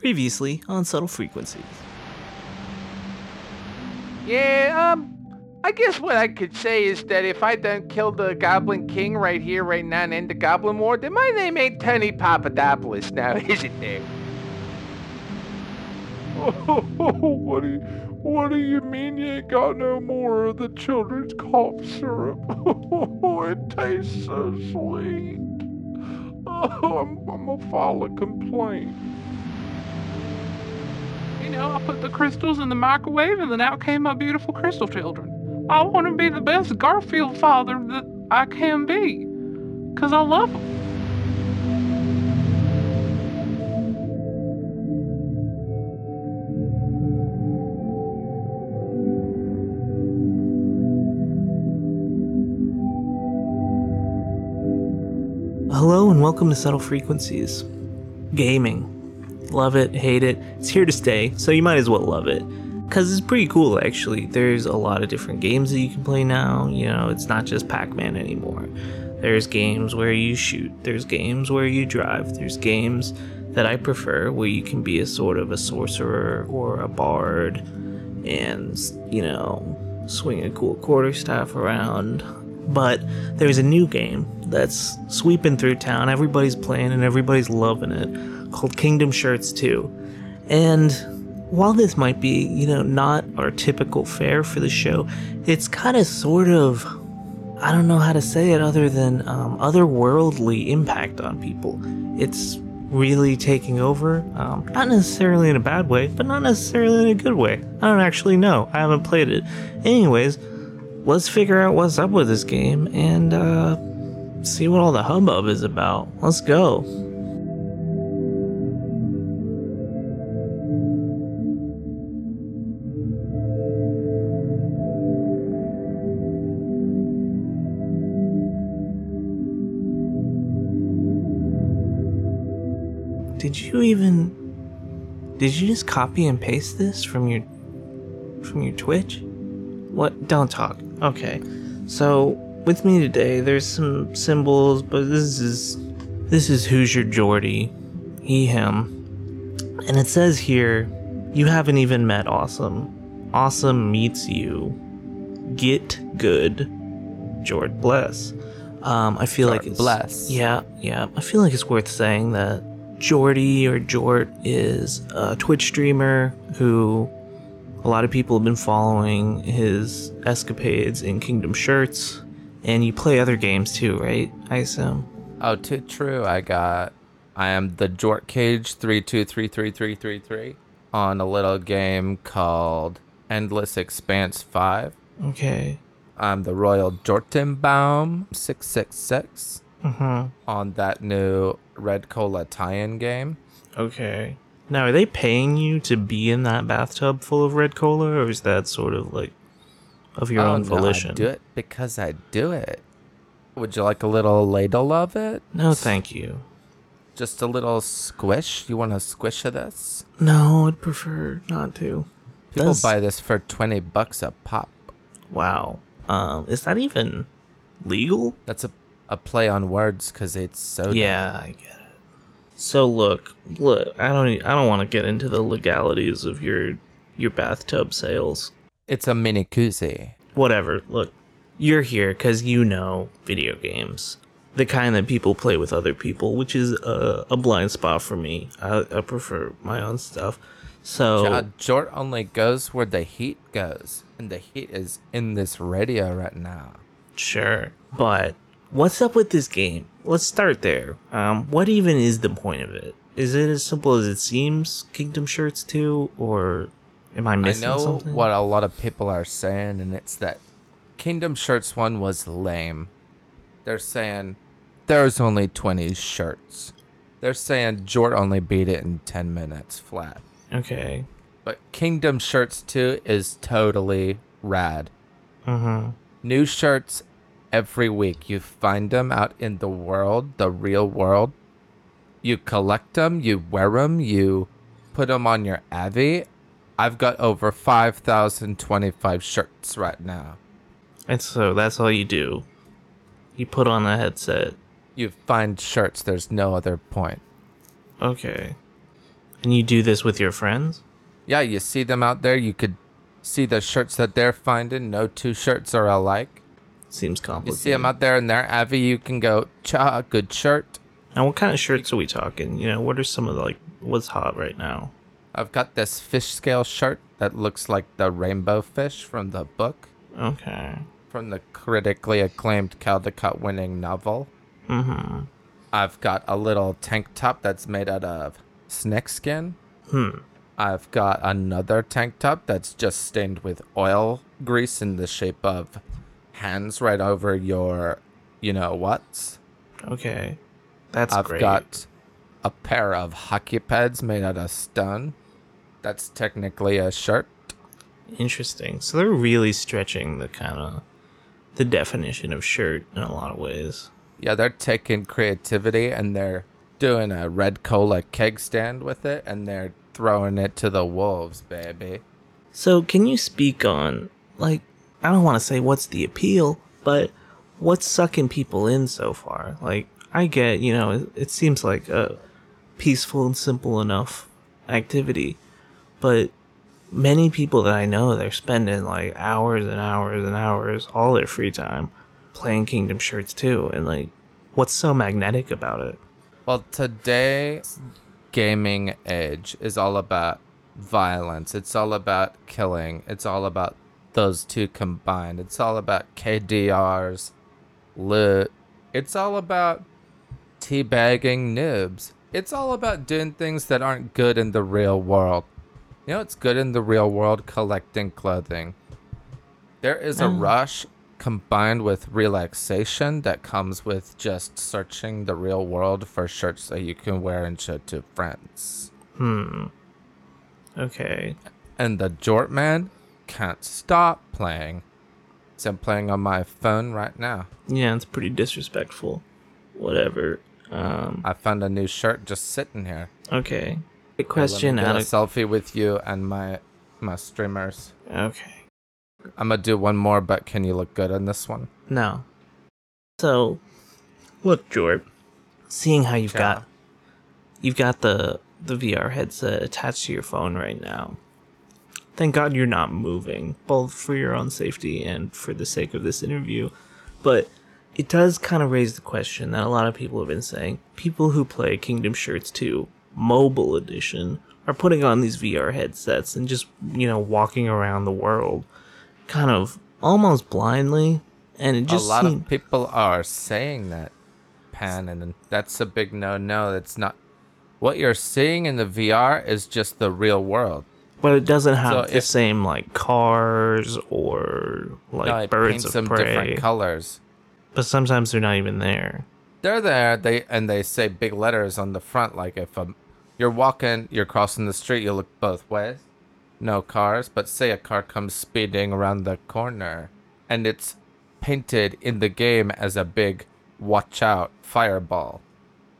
Previously on Subtle Frequencies. Yeah, um, I guess what I could say is that if I done killed the Goblin King right here, right now, and end the Goblin War, then my name ain't Tony Papadopoulos now, is it there? what do you, what do you mean you ain't got no more of the children's cough syrup? it tastes so sweet. Oh, I'm, I'm gonna file a complaint. You know, I put the crystals in the microwave and then out came my beautiful crystal children. I want to be the best Garfield father that I can be. Because I love them. Hello and welcome to Subtle Frequencies. Gaming. Love it, hate it. It's here to stay, so you might as well love it. Because it's pretty cool, actually. There's a lot of different games that you can play now. You know, it's not just Pac Man anymore. There's games where you shoot, there's games where you drive, there's games that I prefer where you can be a sort of a sorcerer or a bard and, you know, swing a cool quarterstaff around. But there's a new game that's sweeping through town. Everybody's playing and everybody's loving it called Kingdom Shirts 2. And while this might be, you know, not our typical fare for the show, it's kind of sort of, I don't know how to say it other than um, otherworldly impact on people. It's really taking over, um, not necessarily in a bad way, but not necessarily in a good way. I don't actually know. I haven't played it. Anyways, let's figure out what's up with this game and uh, see what all the hubbub is about. Let's go. You even Did you just copy and paste this from your from your Twitch? What? Don't talk. Okay. So, with me today, there's some symbols, but this is this is Hoosier Jordy, he him, and it says here, you haven't even met Awesome. Awesome meets you. Get good. Jord bless. Um, I feel like it's bless. Yeah, yeah. I feel like it's worth saying that Jordy or Jort is a Twitch streamer who a lot of people have been following his escapades in Kingdom Shirts, and you play other games too, right? I assume. Oh, too true. I got. I am the Jort Cage three two three three three three three on a little game called Endless Expanse Five. Okay. I'm the Royal Jortenbaum six six six Uh-huh. on that new Red Cola tie-in game. Okay. Now, are they paying you to be in that bathtub full of red cola, or is that sort of like of your oh, own no, volition? I do it because I do it. Would you like a little ladle of it? No, thank you. Just a little squish? You want a squish of this? No, I'd prefer not to. People Does- buy this for 20 bucks a pop. Wow. Um, is that even legal? That's a, a play on words because it's so. Yeah, I get it. So look, look, I don't, I don't want to get into the legalities of your, your bathtub sales. It's a mini koozie. Whatever. Look, you're here because you know video games, the kind that people play with other people, which is a, a blind spot for me. I, I prefer my own stuff. So Jort only goes where the heat goes. And the heat is in this radio right now. Sure. But what's up with this game? Let's start there. Um, what even is the point of it? Is it as simple as it seems, Kingdom Shirts 2, or am I missing I missing know something? what a lot of people are saying, and it's that Kingdom Shirts 1 was lame. They're saying there's only 20 shirts. They're saying Jort only beat it in 10 minutes flat. Okay. But Kingdom Shirts 2 is totally rad. Mm-hmm. New shirts every week. You find them out in the world, the real world. You collect them, you wear them, you put them on your Avi. I've got over 5,025 shirts right now. And so that's all you do. You put on a headset. You find shirts, there's no other point. Okay. And you do this with your friends? Yeah, you see them out there. You could see the shirts that they're finding. No two shirts are alike. Seems complicated. You see them out there in their Avi. You can go, cha, good shirt. And what kind of shirts are we talking? You know, what are some of the, like what's hot right now? I've got this fish scale shirt that looks like the rainbow fish from the book, Okay. from the critically acclaimed Caldecott winning novel. Mm-hmm. I've got a little tank top that's made out of snake skin. Hmm. I've got another tank top that's just stained with oil grease in the shape of hands right over your, you know what? Okay. That's I've great. got a pair of hockey pads made out of stone. That's technically a shirt. Interesting. So they're really stretching the kind of the definition of shirt in a lot of ways. Yeah, they're taking creativity and they're doing a red cola keg stand with it and they're throwing it to the wolves, baby. So can you speak on like I don't want to say what's the appeal, but what's sucking people in so far? Like I get, you know, it, it seems like a peaceful and simple enough activity, but many people that I know they're spending like hours and hours and hours all their free time playing Kingdom Shirts too, and like what's so magnetic about it? Well, today's gaming age is all about violence. It's all about killing. It's all about those two combined. It's all about KDRs, loot. It's all about teabagging nibs. It's all about doing things that aren't good in the real world. You know, it's good in the real world collecting clothing. There is a Mm. rush combined with relaxation that comes with just searching the real world for shirts that you can wear and show to friends. Hmm. Okay. And the Jort man can't stop playing. So I'm playing on my phone right now. Yeah, it's pretty disrespectful. Whatever. Um. I found a new shirt just sitting here. Okay. Here, question out of a selfie with you and my my streamers. okay. I'm gonna do one more, but can you look good on this one? No. So, look, Jort. Seeing how you've Yeah. got you've got the the VR headset attached to your phone right now. Thank God you're not moving, both for your own safety and for the sake of this interview. But it does kind of raise the question that a lot of people have been saying. People who play Kingdom Shirts 2 mobile edition are putting on these VR headsets and just, you know, walking around the world kind of almost blindly and it just a lot seem- of people are saying that, Pan, and that's a big no-no. It's not. What you're seeing in the VR is just the real world. But it doesn't have So the if- same like cars or like no, it birds paints of them prey. different colors. but sometimes they're not even there. They're there. They and they say big letters on the front. Like if um, you're walking, you're crossing the street, you look both ways. No cars, but say a car comes speeding around the corner, and it's painted in the game as a big "watch out" fireball.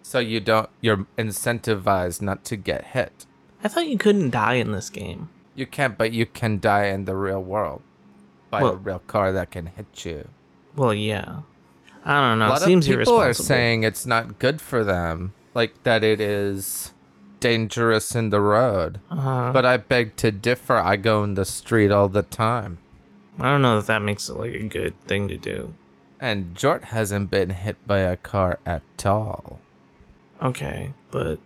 So you don't. You're incentivized not to get hit. I thought you couldn't die in this game. You can't, but you can die in the real world by a real car that can hit you. Well, yeah. I don't know. a It lot seems of people are saying it's not good for them, like that it is dangerous in the road. uh, But I beg to differ. I go in the street all the time, I don't know that that makes it like a good thing to do. and Jort hasn't been hit by a car at all. Okay, but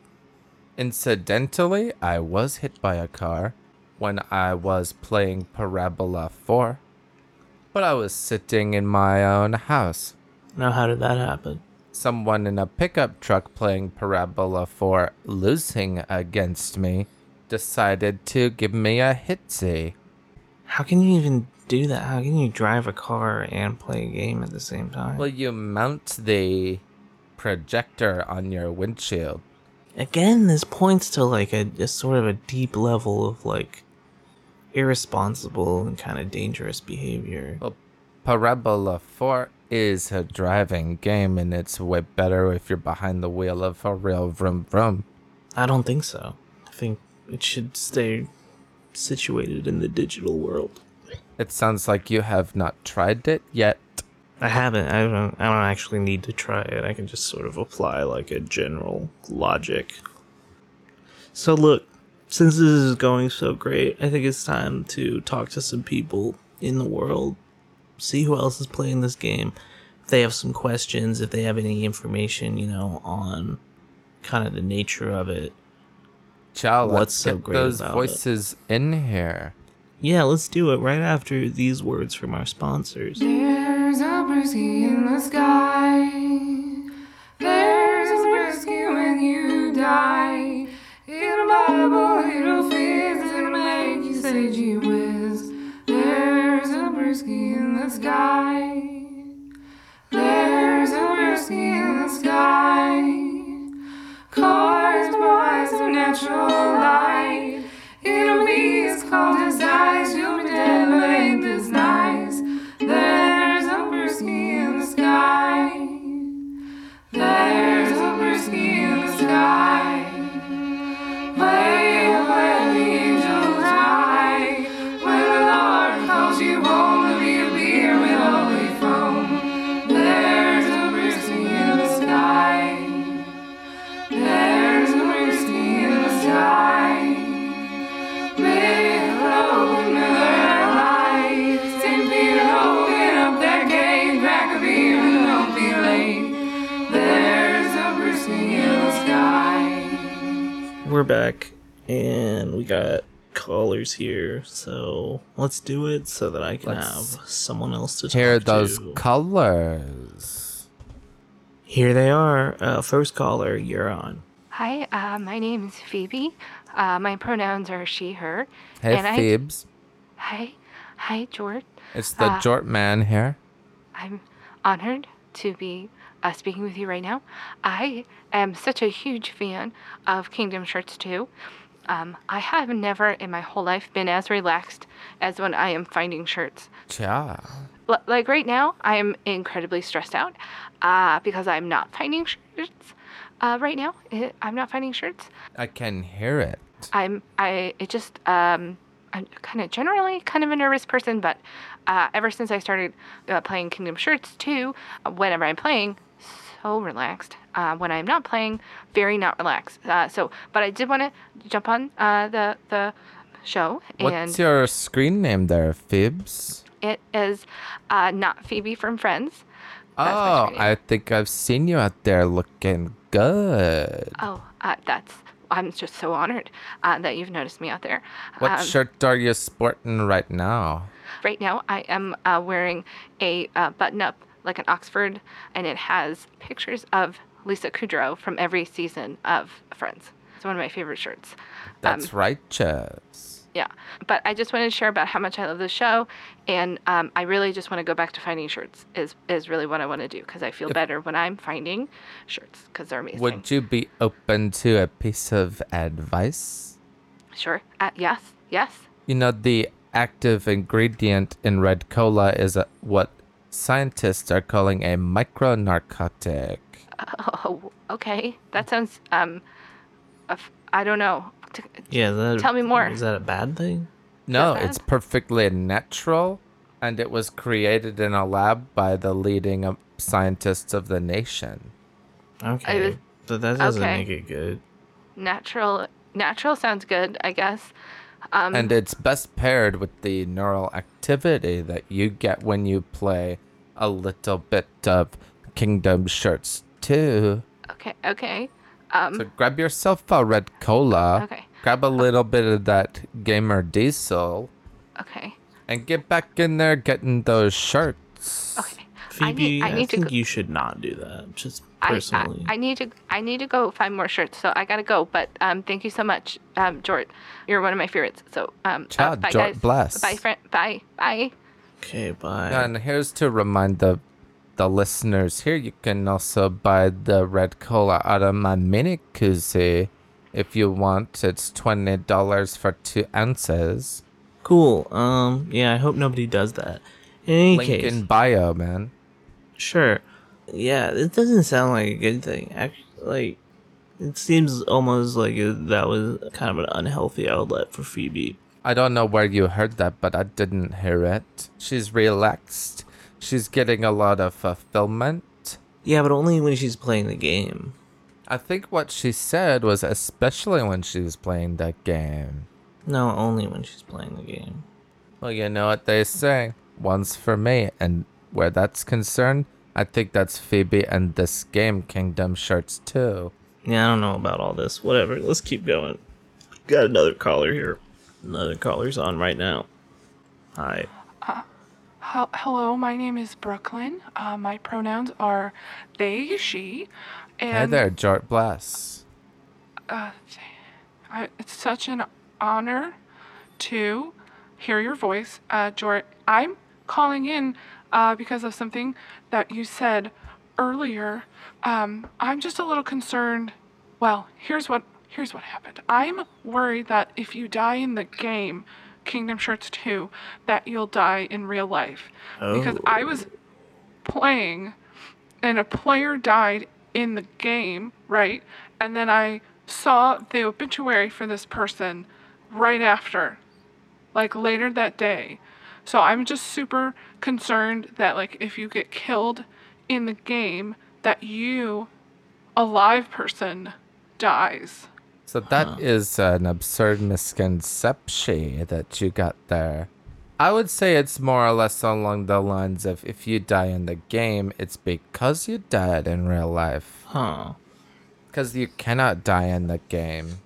Incidentally, I was hit by a car when I was playing Parabola 4, but I was sitting in my own house. now how did that happen? someone in a pickup truck playing Parabola 4 losing against me decided to give me a hitsy. How can you even do that? How can you drive a car and play a game at the same time? Well, you mount the projector on your windshield. Again, this points to like a, a sort of a deep level of like irresponsible and kind of dangerous behavior. Well, Parabola 4 is a driving game, and it's way better if you're behind the wheel of a real vroom vroom. I don't think so. I think it should stay situated in the digital world. It sounds like you have not tried it yet. I haven't. I don't. I don't actually need to try it. I can just sort of apply like a general logic. So look, since this is going so great, I think it's time to talk to some people in the world, see who else is playing this game. If they have some questions, if they have any information, you know, on kind of the nature of it. Ciao, let's What's so get great those about it? voices in here. Yeah, let's do it right after these words from our sponsors. There's a brisky in the sky. There's a brisky when you die. It'll Bible, it'll fizz, it'll make you say gee whiz. There's a brisky in the sky. There's a brisky in the sky. Caused by some natural light. It'll be as cold as ice. You'll be dead, but Way We're back and we got callers here, so let's do it so that I can Let's have someone else to Hear talk those to. colors. Here they are. Uh, first caller, you're on. Hi, uh, my name is Phoebe. Uh, my pronouns are she, her. Hey, and I, Phoebes. hi, hi, Jort. It's the uh, Jort man here. I'm honored to be uh, speaking with you right now. I am such a huge fan of Kingdom Shirts 2. Um, I have never in my whole life been as relaxed as when I am finding shirts. Ciao. L- like right now, I am incredibly stressed out uh, because I'm not finding shirts. Uh, right now, I- I'm not finding shirts. I can hear it. I'm I it just um I'm kind of generally kind of a nervous person, but uh, ever since I started uh, playing Kingdom Shirts 2, uh, whenever I'm playing, so relaxed. Uh, when I'm not playing, very not relaxed. Uh, so, but I did want to jump on uh, the the show, and What's your screen name there, Phoebes? it is uh, not Phoebe from Friends. That's Oh. I think I've seen you out there looking good. Oh, uh, that's I'm just so honored uh, that you've noticed me out there. What Um, shirt are you sporting right now? Right now, I am uh, wearing a uh, button up like an Oxford, and it has pictures of Lisa Kudrow from every season of Friends. It's one of my favorite shirts. That's um, righteous. Yeah. But I just wanted to share about how much I love the show, and um, I really just want to go back to finding shirts. Is is really what I want to do because I feel better when I'm finding shirts because they're amazing. Would you be open to a piece of advice? Sure. Uh, yes. Yes. You know, the active ingredient in red cola is a, what scientists are calling a micronarcotic. Oh, okay. That sounds um, I don't know. Yeah, that Tell me more. Is that a bad thing? No, that it's perfectly natural, and it was created in a lab by the leading uh, scientists of the nation. Okay, was- but that doesn't okay. make it good. Natural. Natural sounds good, I guess. Um, And it's best paired with the neural activity that you get when you play a little bit of Kingdom Shirts too. okay. Okay. Um, So grab yourself a red cola. Okay. Grab a little bit of that gamer diesel okay. and get back in there getting those shirts. Okay. Phoebe, I need, I need to think go, you should not do that. Just I, I. I need to I need to go find more shirts, so I gotta go. But um, thank you so much, um, Jort. You're one of my favorites. So um, Ciao, uh, bye Jort guys. bless. Bye friend. Bye bye. okay, bye. And here's to remind the the listeners here, you can also buy the red cola out of my mini koozie if you want. It's twenty dollars for two ounces. Cool. Um. Yeah. I hope nobody does that. In any Link case, in bio, man. sure. Yeah, it doesn't sound like a good thing. Actually, like it seems almost like it, that was kind of an unhealthy outlet for Phoebe. I don't know where you heard that, but I didn't hear it. She's relaxed. She's getting a lot of fulfillment. Yeah, but only when she's playing the game. I think what she said was especially when she was playing that game. No, only when she's playing the game. Well, you know what they say. One's for me, and where that's concerned, I think that's Phoebe and this game Kingdom shirts too. Yeah, I don't know about all this. Whatever. Let's keep going. Got another caller here. Another caller's on right now. Hi. Hel- Hello, my name is Brooklyn. Uh, my pronouns are they, she, Hey and there, Jort Bless. uh, I, it's such an honor to hear your voice, uh, Jort. I'm calling in uh, because of something that you said earlier. Um, I'm just a little concerned. Well, here's what here's what happened. I'm worried that if you die in the game, Kingdom Shirts 2, that you'll die in real life. Oh. Because Oh. I was playing and a player died in the game, right? And then I saw the obituary for this person right after, like later that day. So I'm just super concerned that like if you get killed in the game that you a live person dies. So that is an absurd misconception that you got there. I would say it's more or less along the lines of if you die in the game, it's because you died in real life. Huh. Because you cannot die in the game.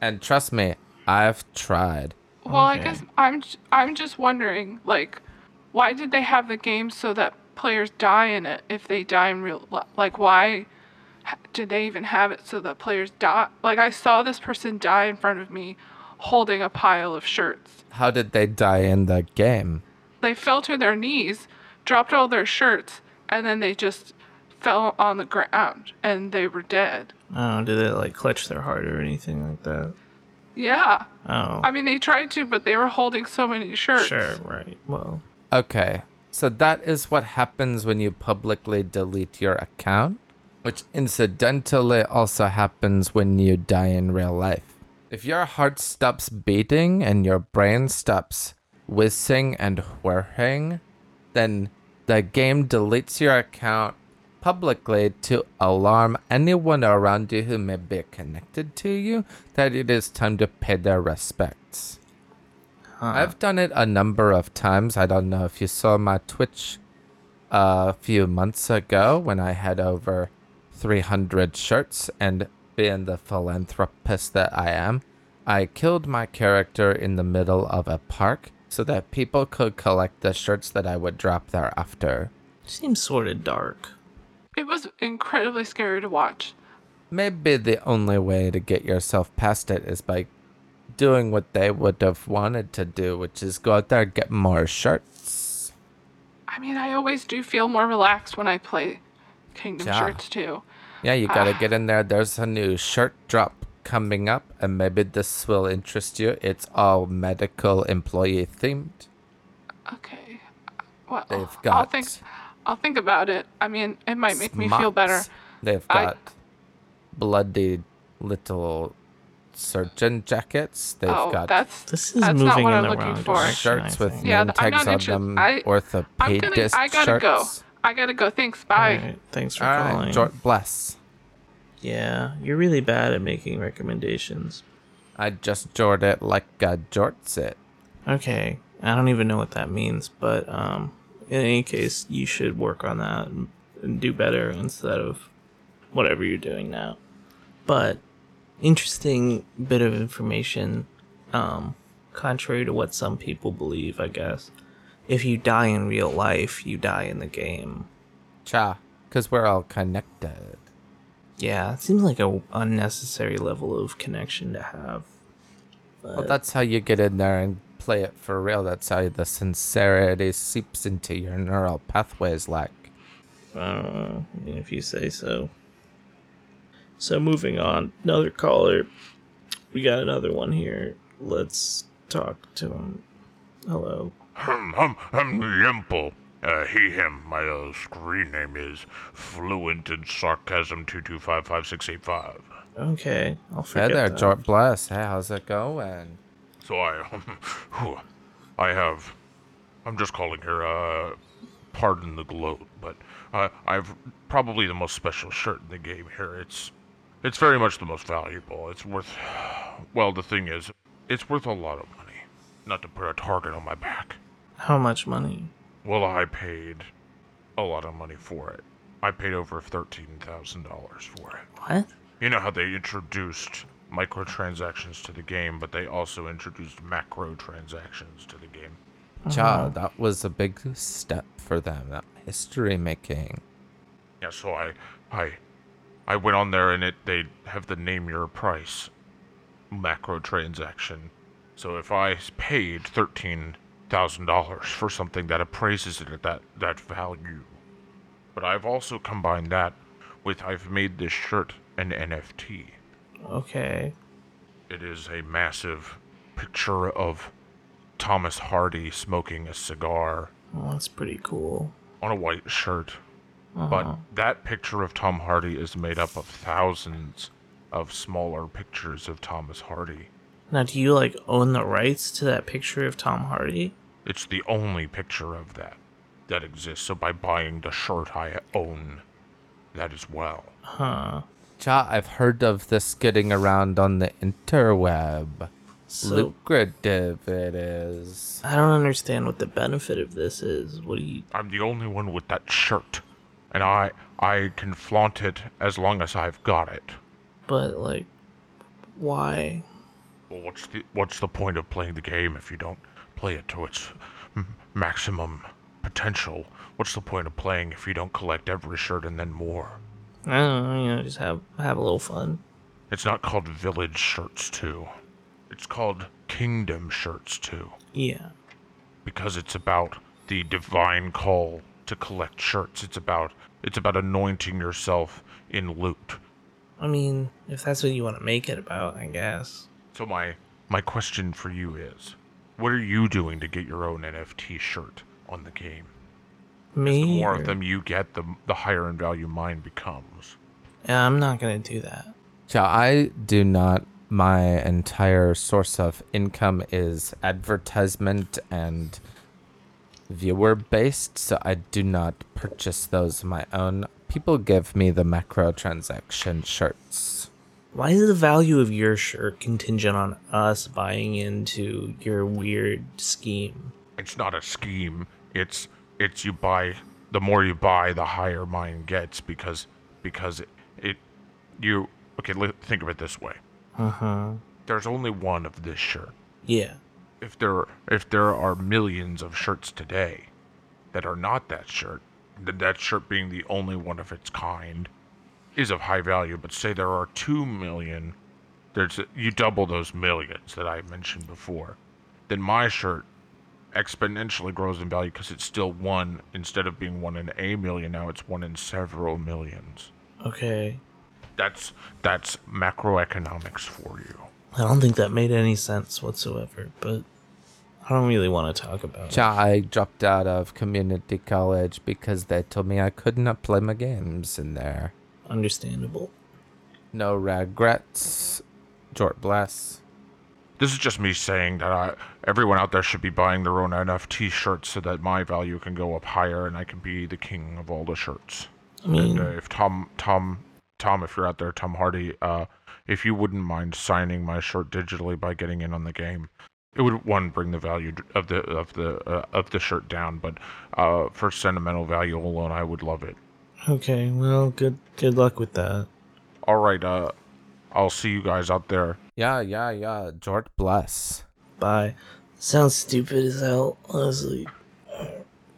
And trust me, I've tried. Well, I guess I'm j- I'm just wondering like why did they have the game so that players die in it if they die in real li- like why did they even have it so that players die? Like I saw this person die in front of me holding a pile of shirts. How did they die in the game? They fell to their knees, dropped all their shirts, and then they just fell on the ground and they were dead. Oh, did they like clutch their heart or anything like that? Yeah. Oh. I mean, they tried to, but they were holding so many shirts. Sure, right. Well, Okay, so that is what happens when you publicly delete your account, which incidentally also happens when you die in real life. If your heart stops beating and your brain stops whizzing and whirring, then the game deletes your account publicly to alarm anyone around you who may be connected to you that it is time to pay their respects. I've done it a number of times. I don't know if you saw my Twitch a few months ago when I had over 300 shirts and being the philanthropist that I am, I killed my character in the middle of a park so that people could collect the shirts that I would drop thereafter. seems sort of dark. It was incredibly scary to watch. Maybe the only way to get yourself past it is by doing what they would have wanted to do, which is go out there and get more shirts. I mean, I always do feel more relaxed when I play Kingdom Yeah. Shirts too. Yeah, you gotta ah. get in there. There's a new shirt drop coming up, and maybe this will interest you. It's all medical employee themed. Okay. Well, They've I'll got think. I'll think about it. I mean, it might make me feel better. They've I- got bloody little surgeon jackets. They've oh, got that's This is that's moving not what in I'm the looking wrong for. direction. shirts I with. Yeah, name th- I'm tags not on interested. them. I- I'm gonna. orthopedist I gotta shirts. go. I gotta go. Thanks. Bye. Alright, thanks for All right, calling. Jort bless. Yeah, you're really bad at making recommendations. I just jort it like I jorts it. Okay, I don't even know what that means, but um, in any case, you should work on that and, and do better instead of whatever you're doing now. But interesting bit of information. Um, contrary to what some people believe, I guess, if you die in real life, you die in the game. Cha, because we're all connected. Yeah, it seems like a unnecessary level of connection to have. Well, that's how you get in there and play it for real. That's how the sincerity seeps into your neural pathways, like. Uh, if you say so. So moving on, another caller. We got another one here. Let's talk to him. Hello. Hum, hum, hum, Yimple. Uh, he, him. My uh, screen name is Fluent in Sarcasm 2255685. Okay, I'll Hey forget there, that. Jort Bless. Hey, how's it going? So I, I have, I'm just calling her, uh, pardon the gloat, but uh, I've probably the most special shirt in the game here. It's It's very much the most valuable. It's worth. Well, the thing is, it's worth a lot of money. Not to put a target on my back. How much money? Well, I paid a lot of money for it. I paid over $13,000 for it. What? You know how they introduced microtransactions to the game, but they also introduced macro transactions to the game. Cha, uh-huh. that was a big step for them. That history making. Yeah, so I, I, I went on there and it they have the name your price macro transaction. So if I paid thirteen thousand dollars for something that appraises it at that that value, but I've also combined that with I've made this shirt an NFT. Okay. It is a massive picture of Thomas Hardy smoking a cigar Well, that's pretty cool. on a white shirt. Uh-huh. But that picture of Tom Hardy is made up of thousands of smaller pictures of Thomas Hardy. Now, do you like own the rights to that picture of Tom Hardy? It's the only picture of that that exists. So by buying the shirt, I own that as well. Huh. Cha, I've heard of this getting around on the interweb. So Lucrative it is. I don't understand what the benefit of this is. What do you? I'm the only one with that shirt, and I I can flaunt it as long as I've got it. But like, why? Well, what's the what's the point of playing the game if you don't play it to its maximum potential? What's the point of playing if you don't collect every shirt and then more? I don't know. You know, just have have a little fun. It's not called Village Shirts 2. It's called Kingdom Shirts 2 Yeah. because it's about the divine call to collect shirts. It's about it's about anointing yourself in loot. I mean, if that's what you want to make it about, I guess. So my my question for you is, what are you doing to get your own NFT shirt on the game? Me? The more or- of them you get, the the higher in value mine becomes. Yeah, I'm not gonna do that. So I do not. My entire source of income is advertisement and viewer based, so I do not purchase those of my own. People give me the macro transaction shirts. Why is the value of your shirt contingent on us buying into your weird scheme? It's not a scheme. It's it's you buy the more you buy, the higher mine gets because because it, it you okay. li- Think of it this way. Uh huh. There's only one of this shirt. Yeah. If there if there are millions of shirts today that are not that shirt, then that shirt being the only one of its kind is of high value. But say there are two million, there's you double those millions that I mentioned before, then my shirt exponentially grows in value because it's still one instead of being one in a million. Now it's one in several millions. Okay. That's that's macroeconomics for you. I don't think that made any sense whatsoever, but I don't really want to talk about it. I dropped out of community college because they told me I could not play my games in there. Understandable. No regrets. Jort bless. This is just me saying that I, everyone out there should be buying their own NFT shirts so that my value can go up higher and I can be the king of all the shirts. I mean, And uh, if Tom, Tom, Tom, if you're out there, Tom Hardy, uh, if you wouldn't mind signing my shirt digitally by getting in on the game, it would one bring the value of the of the uh, of the shirt down, but uh, for sentimental value alone, I would love it. okay. Well, good good luck with that. All right, uh, I'll see you guys out there. Yeah, yeah, yeah. Jort bless. Bye. Sounds stupid as hell, honestly.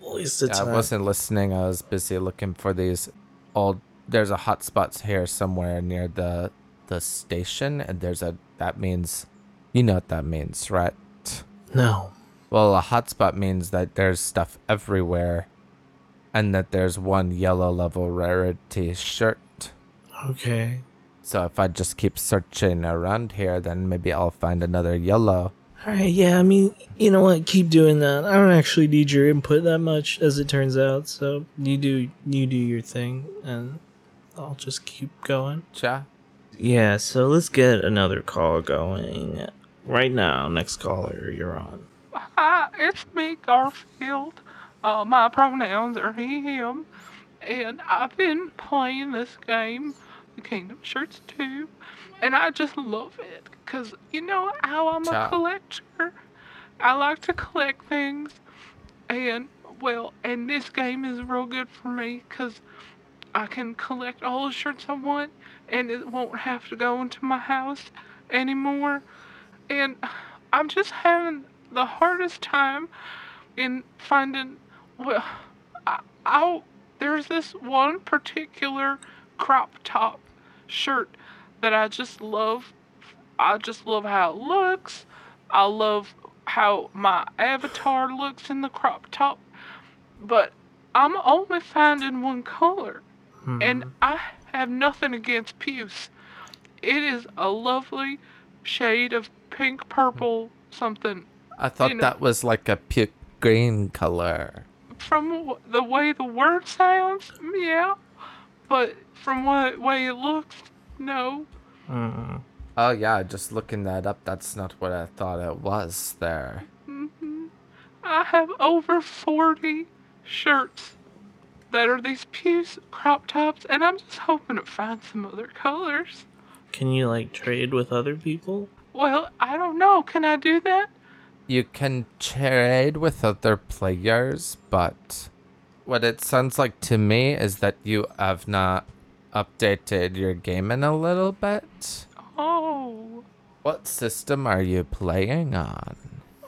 Waste of Yeah, I wasn't listening. I was busy looking for these old. There's a hotspot here somewhere near the the station, and there's a. That means, you know what that means, right? No. Well, a hotspot means that there's stuff everywhere, and that there's one yellow level rarity shirt. Okay. So if I just keep searching around here, then maybe I'll find another yellow. Alright, yeah, I mean, you know what? Keep doing that. I don't actually need your input that much, as it turns out. So you do you do your thing, and I'll just keep going. Cha. Yeah. So let's get another call going right now. Next caller, you're on. Hi, it's me, Garfield. Uh, my pronouns are he, him, and I've been playing this game Kingdom shirts too, and I just love it because you know how I'm a collector. I like to collect things, and well, and this game is real good for me because I can collect all the shirts I want, and it won't have to go into my house anymore. And I'm just having the hardest time in finding. Well, I, I'll, there's this one particular crop top shirt that I just love. I just love how it looks. I love how my avatar looks in the crop top. But I'm only finding one color. Hmm. And I have nothing against puce. It is a lovely shade of pink purple something. I thought You know- that was like a puke green color. From w- the way the word sounds, yeah. But from what way it looks, no. Hmm. Oh yeah, just looking that up, that's not what I thought it was there. hmm I have over 40 shirts that are these puce crop tops, and I'm just hoping to find some other colors. Can you like trade with other people? Well, I don't know. Can I do that? You can trade with other players, but what it sounds like to me is that you have not updated your game in a little bit. Oh. What system are you playing on?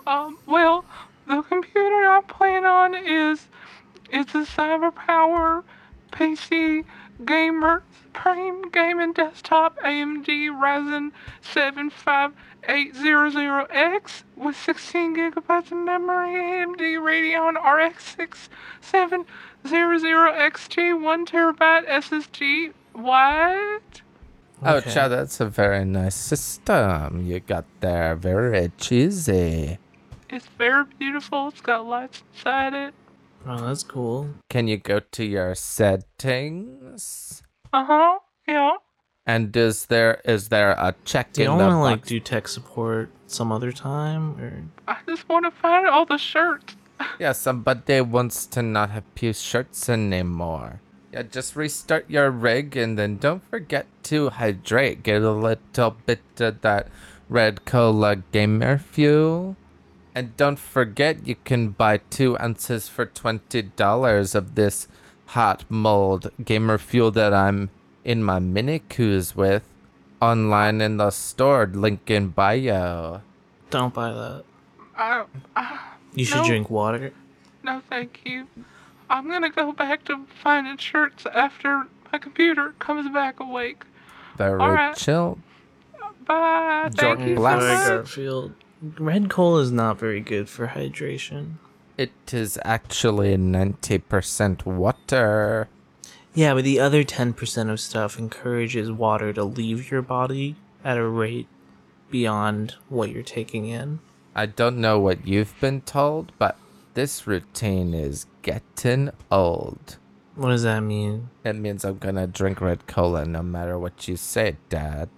Um, well, the computer I'm playing on is it's a CyberPower PC gamer Supreme Gaming Desktop AMD Ryzen 7 5800X with 16 gigabytes of memory AMD Radeon RX 6700XT 1 terabyte SSD. What? Oh, Okay. Chad, that's a very nice system you got there. Very cheesy. It's very beautiful. It's got lights inside it. Oh, that's cool. Can you go to your settings? Uh huh. Yeah. And is there is there a check Do you in don't the want to like box? do tech support some other time, or I just want to find all the shirts. Yeah, somebody wants to not have pew shirts anymore. Yeah, just restart your rig and then don't forget to hydrate. Get a little bit of that red cola gamer fuel. And don't forget you can buy two ounces for twenty dollars of this hot mold gamer fuel that I'm in my mini coos with online in the store, link in bio. don't buy that. I, I, You should No. drink water. no, thank you. I'm gonna go back to finding shirts after my computer comes back awake. Very Alright. chill. Bye. Thank Jordan you so Blast. Sorry, much. Garfield. Red cola is not very good for hydration. It is actually 90% water. Yeah, but the other 10% of stuff encourages water to leave your body at a rate beyond what you're taking in. I don't know what you've been told, but this routine is getting old. What does that mean? It means I'm gonna drink red cola no matter what you say, Dad.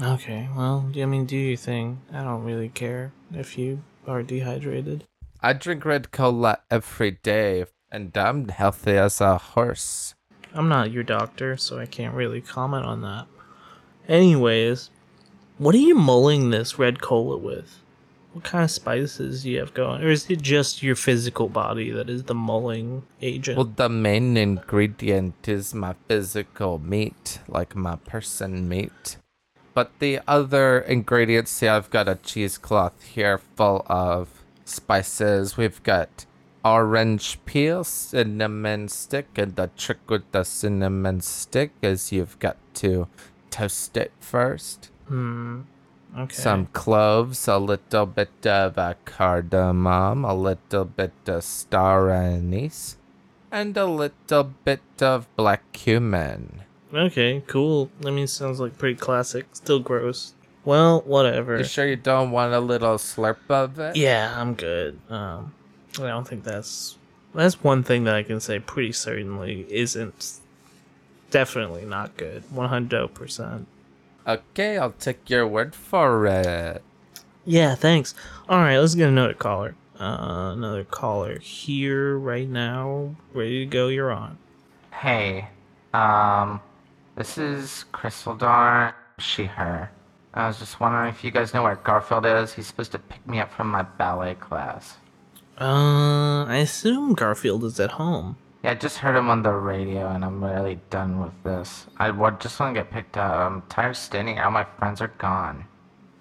Okay, well, I mean, do your thing. I don't really care if you are dehydrated. I drink red cola every day, and I'm healthy as a horse. I'm not your doctor, so I can't really comment on that. Anyways, what are you mulling this red cola with? What kind of spices do you have going? Or is it just your physical body that is the mulling agent? Well, the main ingredient is my physical meat, like my person meat. But the other ingredients, see, I've got a cheesecloth here full of spices. We've got orange peel, cinnamon stick, and the trick with the cinnamon stick is you've got to toast it first. hmm. Okay. Some cloves, a little bit of uh, cardamom, a little bit of star anise, and a little bit of black cumin. Okay, cool. I mean, sounds like pretty classic. Still gross. Well, whatever. You sure you don't want a little slurp of it? Yeah, I'm good. Um, I don't think that's that's one thing that I can say pretty certainly isn't definitely not good. One hundred percent. Okay, I'll take your word for it. Yeah, thanks. All right, let's get another caller. Uh, another caller here right now. Ready to go? You're on. Hey, um, This is Crystal Dawn. She, her. I was just wondering if you guys know where Garfield is. He's supposed to pick me up from my ballet class. Uh, I assume Garfield is at home. Yeah, I just heard him on the radio, and I'm really done with this. I just want to get picked up. I'm tired of standing out. My friends are gone.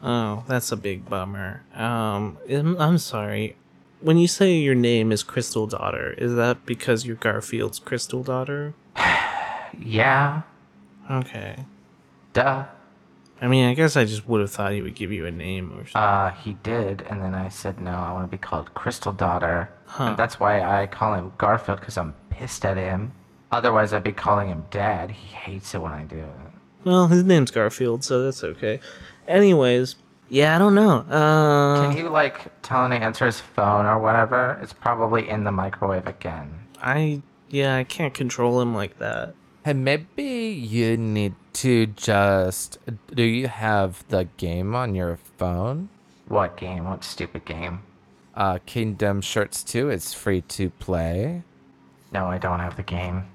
Oh, that's a big bummer. Um, I'm, I'm sorry. When you say your name is Crystal Daughter, is that because you're Garfield's Crystal Daughter? Yeah, Okay. duh. I mean, I guess I just would have thought he would give you a name or something. Uh, he did, and then I said no. I want to be called Crystal Daughter, Huh. and that's why I call him Garfield because I'm pissed at him. Otherwise, I'd be calling him Dad. He hates it when I do it. Well, his name's Garfield, so that's okay. Anyways, yeah, I don't know. Uh, Can you like tell him to answer his phone or whatever? It's probably in the microwave again. I yeah, I can't control him like that. Hey, maybe you need to just. Do you have the game on your phone? What game? What stupid game? Uh, Kingdom Shirts 2 is free to play. No, I don't have the game.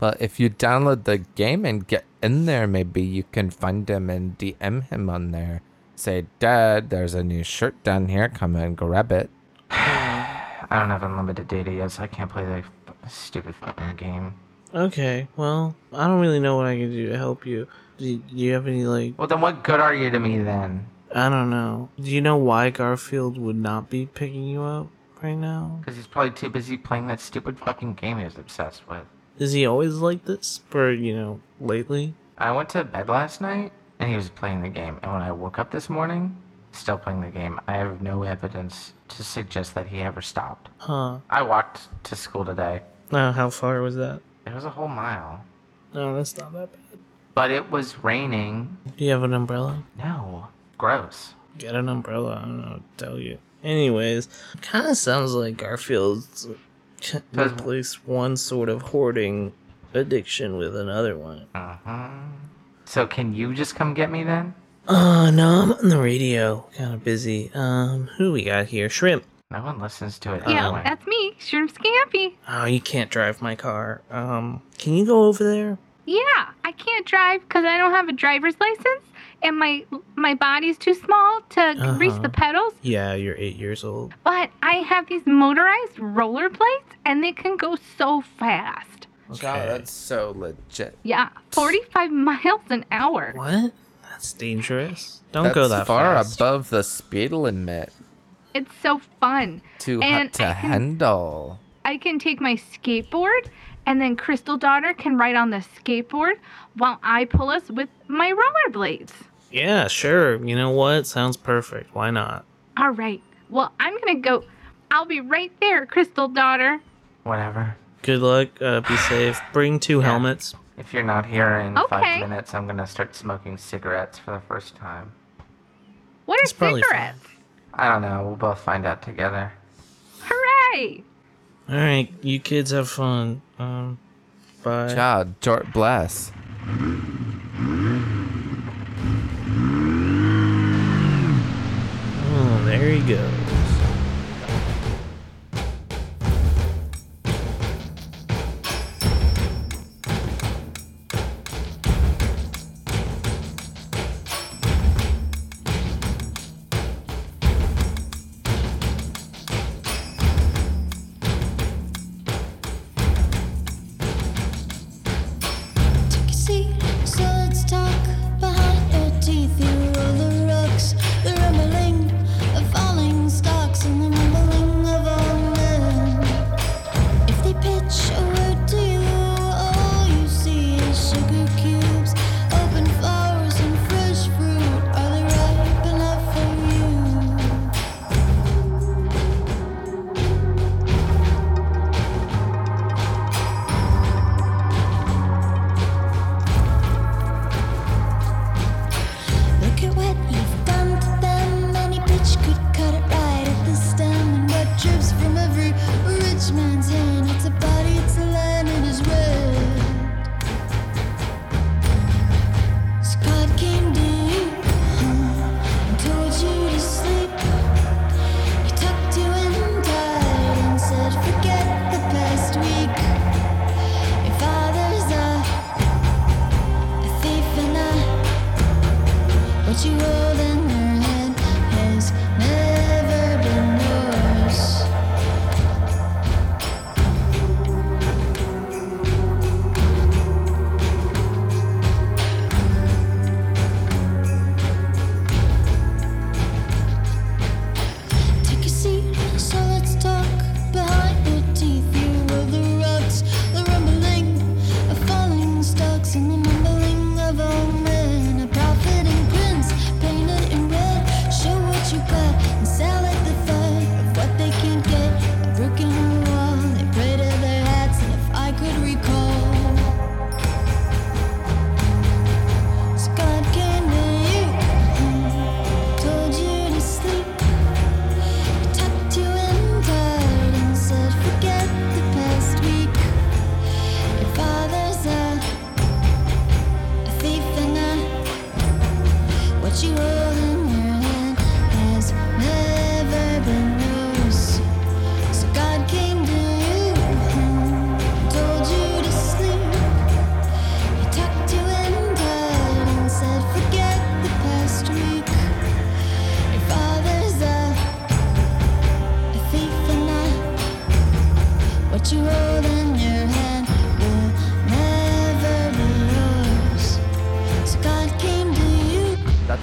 Well, if you download the game and get in there, maybe you can find him and DM him on there. Say, Dad, there's a new shirt down here. Come and grab it. I don't have unlimited data yet, so I can't play the stupid fucking game. Okay, well, I don't really know what I can do to help you. Do you, do you have any like? Well, then what good are you to me then? I don't know. Do you know why Garfield would not be picking you up right now? Because he's probably too busy playing that stupid fucking game he was obsessed with. Is he always like this? For you know, lately? I went to bed last night and he was playing the game, and when I woke up this morning, still playing the game. I have no evidence to suggest that he ever stopped. Huh? I walked to school today. Now, how far was that? It was a whole mile. No, that's not that bad. But it was raining. Do you have an umbrella? No. Gross. Get an umbrella. I don't know what to tell you. Anyways, kind of sounds like Garfield's replaced one sort of hoarding addiction with another one. Uh-huh. So can you just come get me then? Uh, no, I'm on the radio. Kind of busy. Um, who we got here? Shrimp. No one listens to it Yeah, anyway. that's me, Shrimp Scampy. Oh, you can't drive my car. Um, can you go over there? Yeah, I can't drive because I don't have a driver's license, and my my body's too small to reach Uh-huh. the pedals. Yeah, you're eight years old. But I have these motorized roller rollerblades, and they can go so fast. Okay. that's so legit. Yeah, 45 miles an hour. What? That's dangerous. Don't go that far fast. above the speed limit. It's so fun. Too And hot to I can- handle. I can take my skateboard, and then Crystal Daughter can ride on the skateboard while I pull us with my rollerblades. Yeah, sure. You know what? Sounds perfect. Why not? All right. Well, I'm gonna go. I'll be right there, Crystal Daughter. Whatever. Good luck. Uh, be safe. Bring two Yeah. helmets. If you're not here in Okay. five minutes, I'm gonna start smoking cigarettes for the first time. What are It's probably cigarettes? I don't know. We'll both find out together. Hooray! All right, you kids have fun. Um, bye. Ciao, Jort bless. Oh, there he goes.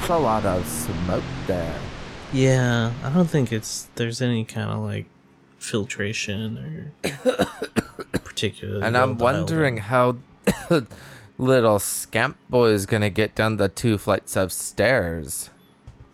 A lot of smoke there. Yeah, I don't think it's there's any kind of like filtration or particular. And I'm wondering how little scamp boy is gonna get down the two flights of stairs.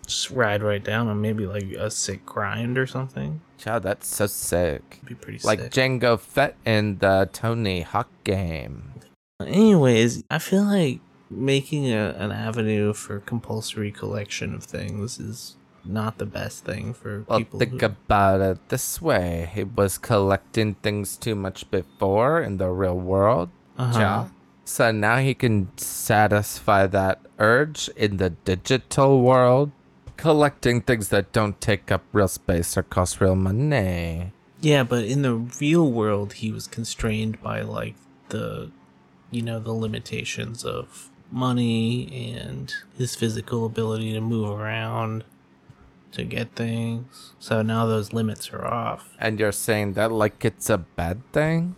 just ride right down on maybe like a sick grind or something. Child, that's so sick. Be pretty Like sick. Jango Fett in the Tony Hawk game. Anyways, I feel like making a, an avenue for compulsory collection of things is not the best thing for Well, people. think who- about it this way: he was collecting things too much before in the real world. Uh-huh. Ja. So now he can satisfy that urge in the digital world, collecting things that don't take up real space or cost real money. Yeah, but in the real world, he was constrained by like the, you know, the limitations of money and his physical ability to move around to get things. So now those limits are off. And you're saying that like it's a bad thing?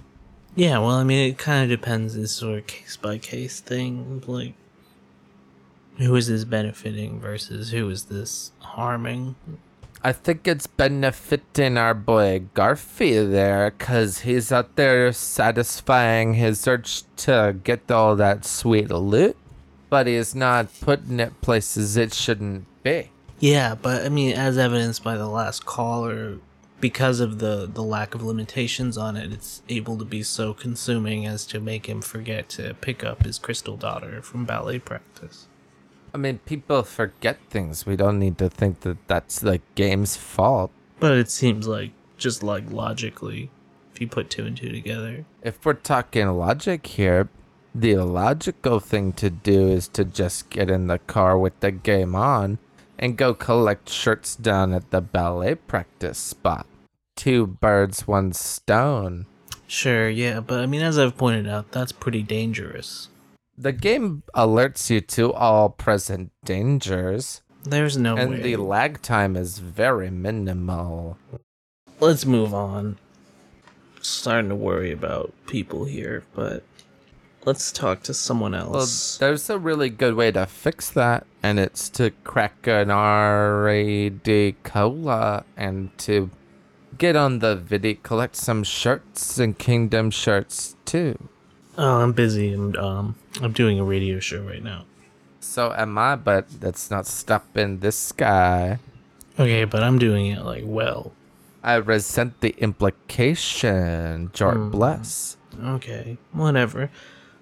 Yeah, well, I mean, it kind of depends. It's sort of case by case thing. Like, who is this benefiting versus who is this harming? I think it's benefiting our boy Garfi there, cause he's out there satisfying his urge to get all that sweet loot, but he's not putting it places it shouldn't be. Yeah, but I mean, as evidenced by the last caller, because of the the lack of limitations on it, it's able to be so consuming as to make him forget to pick up his crystal daughter from ballet practice. I mean, people forget things. We don't need to think that that's the game's fault. But it seems like just like logically, if you put two and two together, If we're talking logic here, the logical thing to do is to just get in the car with the game on and go collect shirts down at the ballet practice spot. Two birds, one stone. sure, yeah. But I mean, as I've pointed out, that's pretty dangerous. The game alerts you to all present dangers, There's no way. and way. the lag time is very minimal. Let's move on. Starting to worry about people here, but let's talk to someone Well, else. there's a really good way to fix that, and it's to crack an RAD cola and to get on the video, collect some shirts and Kingdom shirts too. Oh, I'm busy and um, I'm doing a radio show right now. So am I, but that's not stopping this guy. Okay, but I'm doing it like well. I resent the implication, Jort Hmm. bless. Okay, whatever.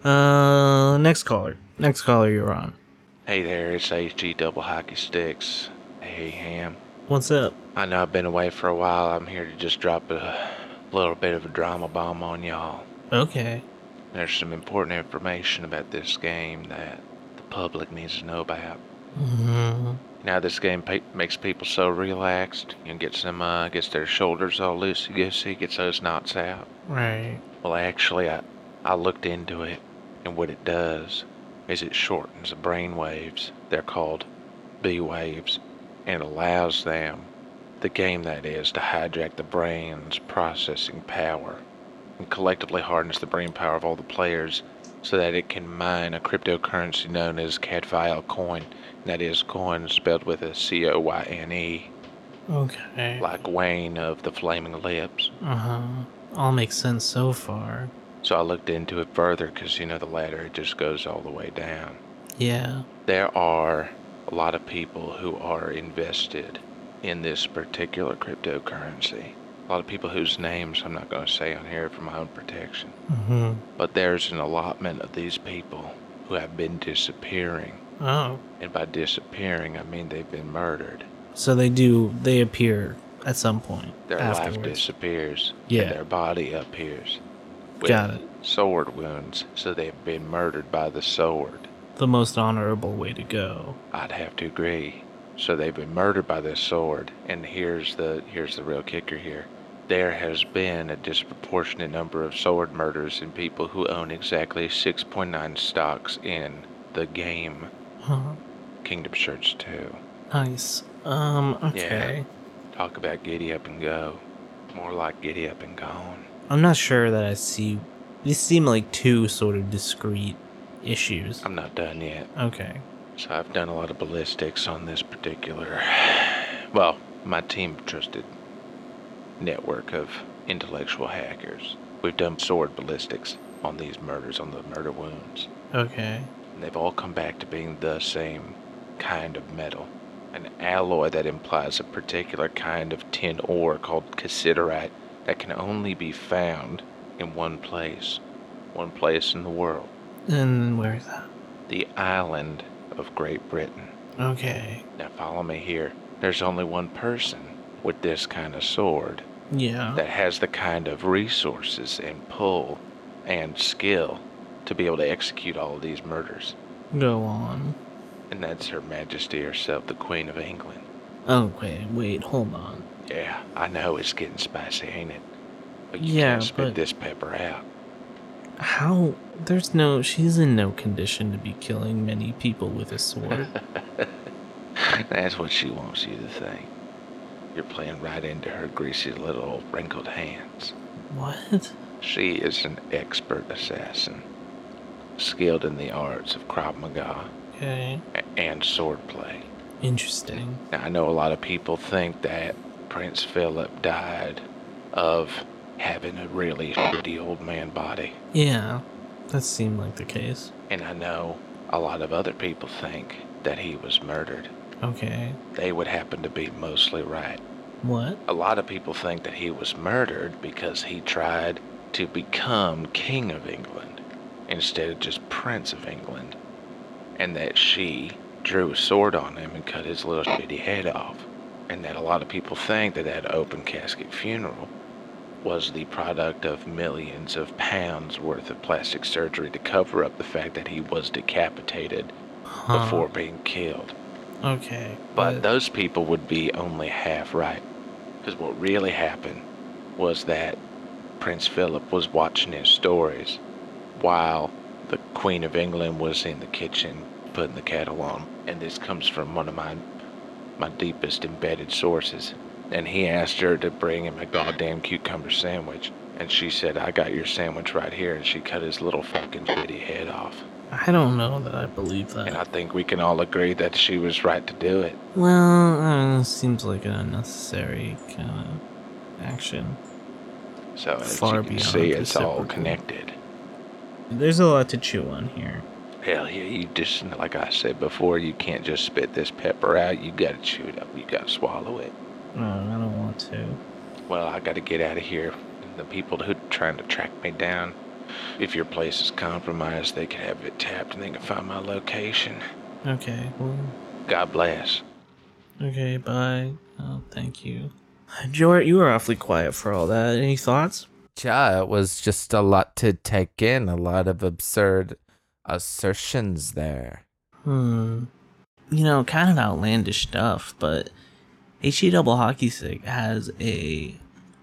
Uh, next caller. Next caller, you're on. Hey there, it's HE Double Hockey Sticks. Hey, Ham. What's up? I know I've been away for a while. I'm here to just drop a little bit of a drama bomb on y'all. Okay. There's some important information about this game that the public needs to know about. hmm Now, this game pe- makes people so relaxed. You know, gets them, uh, gets their shoulders all loosey goosey, gets those knots out. Right. Well, actually, I, I looked into it, and what it does is it shortens the brain waves. They're called B waves, and allows them, the game that is, to hijack the brain's processing power and collectively harness the brain power of all the players so that it can mine a cryptocurrency known as Cadfile coin. That is, coin spelled with a C O Y N E, Okay. like Wayne of the Flaming Lips. Uh huh. All makes sense so far. So I looked into it further because, you know, the ladder it just goes all the way down. Yeah. There are a lot of people who are invested in this particular cryptocurrency. A lot of people whose names I'm not going to say on here for my own protection. hmm But there's an allotment of these people who have been disappearing. Oh. And by disappearing, I mean they've been murdered. So they do. They appear at some point Their life disappears. Yeah. And their body appears. With Got it. Sword wounds, so they've been murdered by the sword. The most honorable way to go. I'd have to agree. So they've been murdered by this sword, and here's the here's the real kicker here. There has been a disproportionate number of sword murders in people who own exactly 6.9 stocks in the game Huh. Kingdom Shirts 2. Nice. Um. Okay. Talk about giddy up and go. More like giddy up and gone. I'm not sure that I see. These seem like two sort of discrete issues. I'm not done yet. Okay. So I've done a lot of ballistics on this particular, well, my team trusted network of intellectual hackers. We've done sword ballistics on these murders, on the murder wounds. Okay. And they've all come back to being the same kind of metal. An alloy that implies a particular kind of tin ore called cassiterite that can only be found in one place. One place in the world. And where's that? The island of Great Britain. Okay. Now follow me here. There's only one person with this kind of sword Yeah. that has the kind of resources and pull and skill to be able to execute all of these murders. Go on. And that's Her Majesty herself, the Queen of England. Okay, wait, hold on. Yeah, I know it's getting spicy, ain't it? But you Yeah, can't spit this pepper out. How? There's no. She's in no condition to be killing many people with a sword. That's what she wants you to think. You're playing right into her greasy little wrinkled hands. what? She is an expert assassin, skilled in the arts of Krav Maga Okay. and swordplay. Interesting. Now, I know a lot of people think that Prince Philip died of having a really shitty old man body. Yeah, that seemed like the case. And I know a lot of other people think that he was murdered. Okay. They would happen to be mostly right. What? A lot of people think that he was murdered because he tried to become King of England instead of just Prince of England. And that she drew a sword on him and cut his little shitty head off. And that a lot of people think that that open casket funeral was the product of millions of pounds worth of plastic surgery to cover up the fact that he was decapitated Huh. before being killed. Okay. But those people would be only half right. Because what really happened was that Prince Philip was watching his stories while the Queen of England was in the kitchen putting the kettle on. And this comes from one of my my deepest embedded sources. And he asked her to bring him a goddamn cucumber sandwich. And she said, I got your sandwich right here. And she cut his little fucking shitty head off. I don't know that I believe that. And I think we can all agree that she was right to do it. Well, uh, seems like an unnecessary kind of action. So as Far you can see, it's all connected. There's a lot to chew on here. Hell yeah, you just like I said before, you can't just spit this pepper out. You gotta chew it up. You gotta swallow it. Oh, I don't want to. Well, I gotta get out of here. The people who are trying to track me down. If your place is compromised, they can have it tapped and they can find my location. Okay. Well. God bless. Okay. Bye. Oh, thank you. Jort, you were awfully quiet for all that. Any thoughts? Yeah, it was just a lot to take in, a lot of absurd assertions there. Hmm. You know, kind of outlandish stuff, but HE Double Hockey Stick has a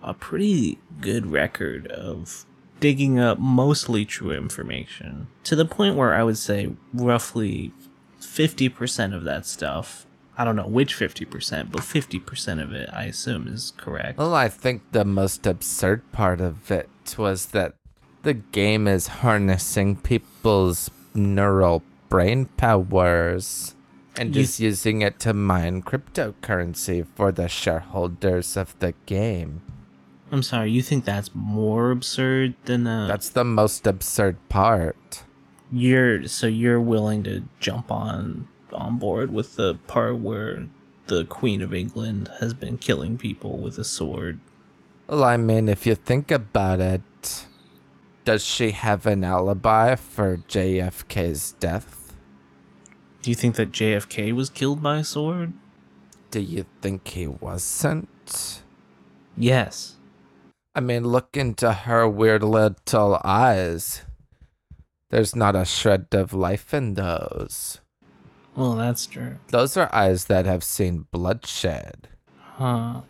a pretty good record of digging up mostly true information to the point where I would say roughly 50% of that stuff. I don't know which 50%, but 50% of it I assume is correct. Well, I think the most absurd part of it was that the game is harnessing people's neural brain powers and You- just using it to mine cryptocurrency for the shareholders of the game. I'm sorry, you think that's more absurd than uh That's the most absurd part. you're so you're willing to jump on on board with the part where the Queen of England has been killing people with a sword. Well, I mean, if you think about it, does she have an alibi for JFK's death? Do you think that JFK was killed by a sword? Do you think he wasn't? Yes. I mean, look into her weird little eyes. There's not a shred of life in those. Well, that's true. Those are eyes that have seen bloodshed. Huh.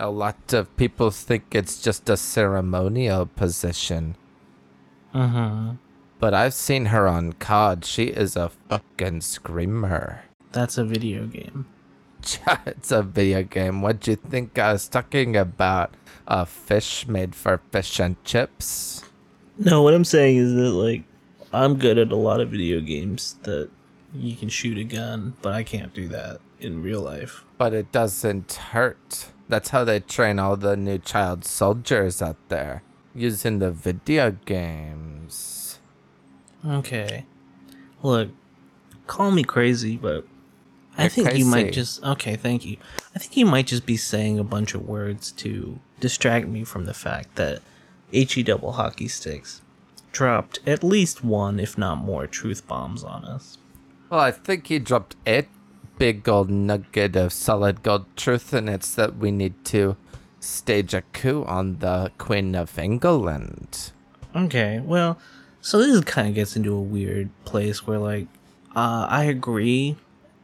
A lot of people think it's just a ceremonial position, Uh-huh. but I've seen her on COD. She is a fucking screamer. That's a video game. It's a video game. What'd you think I was talking about? A fish made for fish and chips? No, what I'm saying is that like I'm good at a lot of video games that you can shoot a gun, but I can't do that in real life. But it doesn't hurt. That's how they train all the new child soldiers out there, using the video games. Okay. Look, call me crazy, but I think you might just okay, thank you. I think you might just be saying a bunch of words to distract me from the fact that HE double hockey sticks dropped at least one, if not more, truth bombs on us. Well, I think he dropped a big gold nugget of solid gold truth, and it's that we need to stage a coup on the Queen of England. Okay, well, so this kind of gets into a weird place where, like, uh, I agree,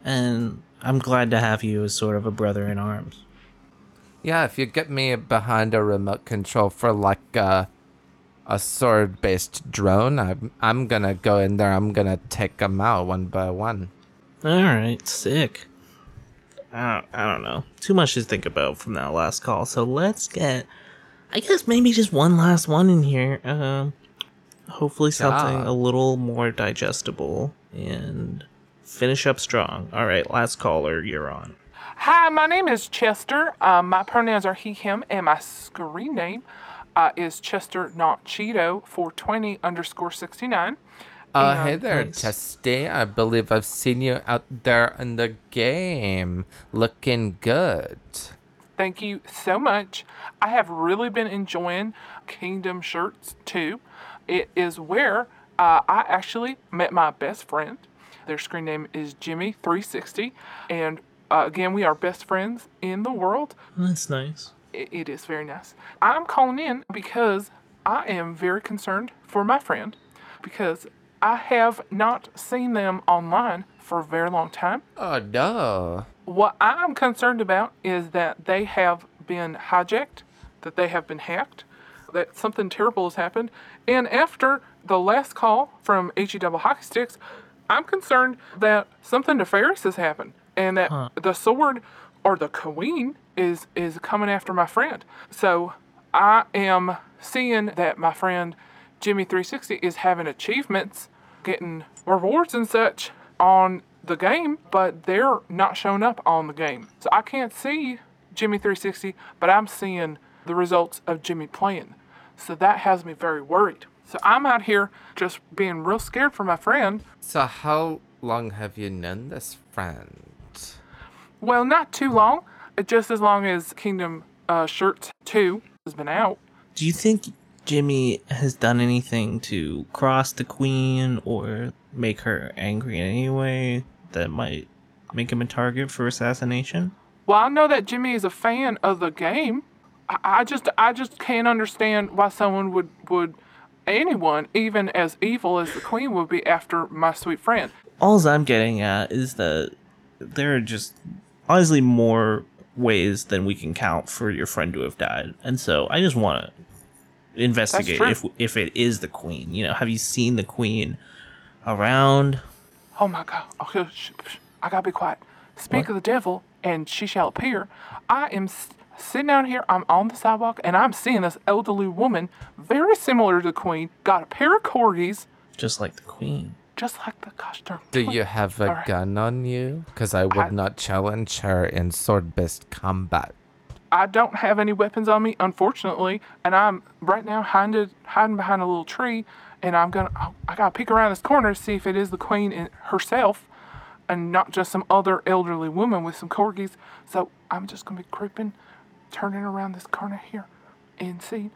and I'm glad to have you as sort of a brother in arms. Yeah, if you get me behind a remote control for like a, a sword based drone, I'm, I'm gonna go in there, I'm gonna take them out one by one. All right, sick. I don't, I don't know. Too much to think about from that last call. So let's get, I guess maybe just one last one in here. Um, hopefully something Yeah. a little more digestible and finish up strong. All right, last caller, you're on. Hi, my name is Chester. Um, my pronouns are he, him, and my screen name uh, is Chester Not Cheeto 420 underscore 69. Uh, Yeah, hey there, nice. Chesty. I believe I've seen you out there in the game, looking good. Thank you so much. I have really been enjoying Kingdom Shirts 2. It is where uh, I actually met my best friend. Their screen name is Jimmy360. And uh, again, we are best friends in the world. That's nice. I- it is very nice. I'm calling in because I am very concerned for my friend because I have not seen them online for a very long time. Oh duh. What I'm concerned about is that they have been hijacked, that they have been hacked, that something terrible has happened. And after the last call from HE Double Hockey Sticks, I'm concerned that something nefarious has happened and that the sword or the queen is is coming after my friend. So I am seeing that my friend Jimmy360 is having achievements, getting rewards and such on the game, but they're not showing up on the game. So I can't see Jimmy360, but I'm seeing the results of Jimmy playing. So that has me very worried. So I'm out here just being real scared for my friend. So how long have you known this friend? Well, not too long, just as long as Kingdom uh, Shirts 2 has been out. Do you think Jimmy has done anything to cross the queen or make her angry in any way that might make him a target for assassination? Well, I know that Jimmy is a fan of the game. I, I just I just can't understand why someone would would anyone, even as evil as the queen, would be after my sweet friend. All I'm getting at is that there are just honestly more ways than we can count for your friend to have died, and so I just want to investigate if if it is the queen. You know, have you seen the queen around? Oh my God! Oh, okay, sh- sh- I gotta be quiet. Speak of the devil, and she shall appear. I am s- sitting down here. I'm on the sidewalk, and I'm seeing this elderly woman, very similar to the queen, got a pair of corgis, Just like the queen. just like the gosh darn. Do queen. you have a Alright. gun on you? Because I would I- not challenge her in sword based combat. I don't have any weapons on me, unfortunately, and I'm right now hiding hiding behind a little tree, and I'm gonna oh, I gotta peek around this corner to see if it is the queen in herself, and not just some other elderly woman with some corgis. So I'm just gonna be creeping, turning around this corner here, and see.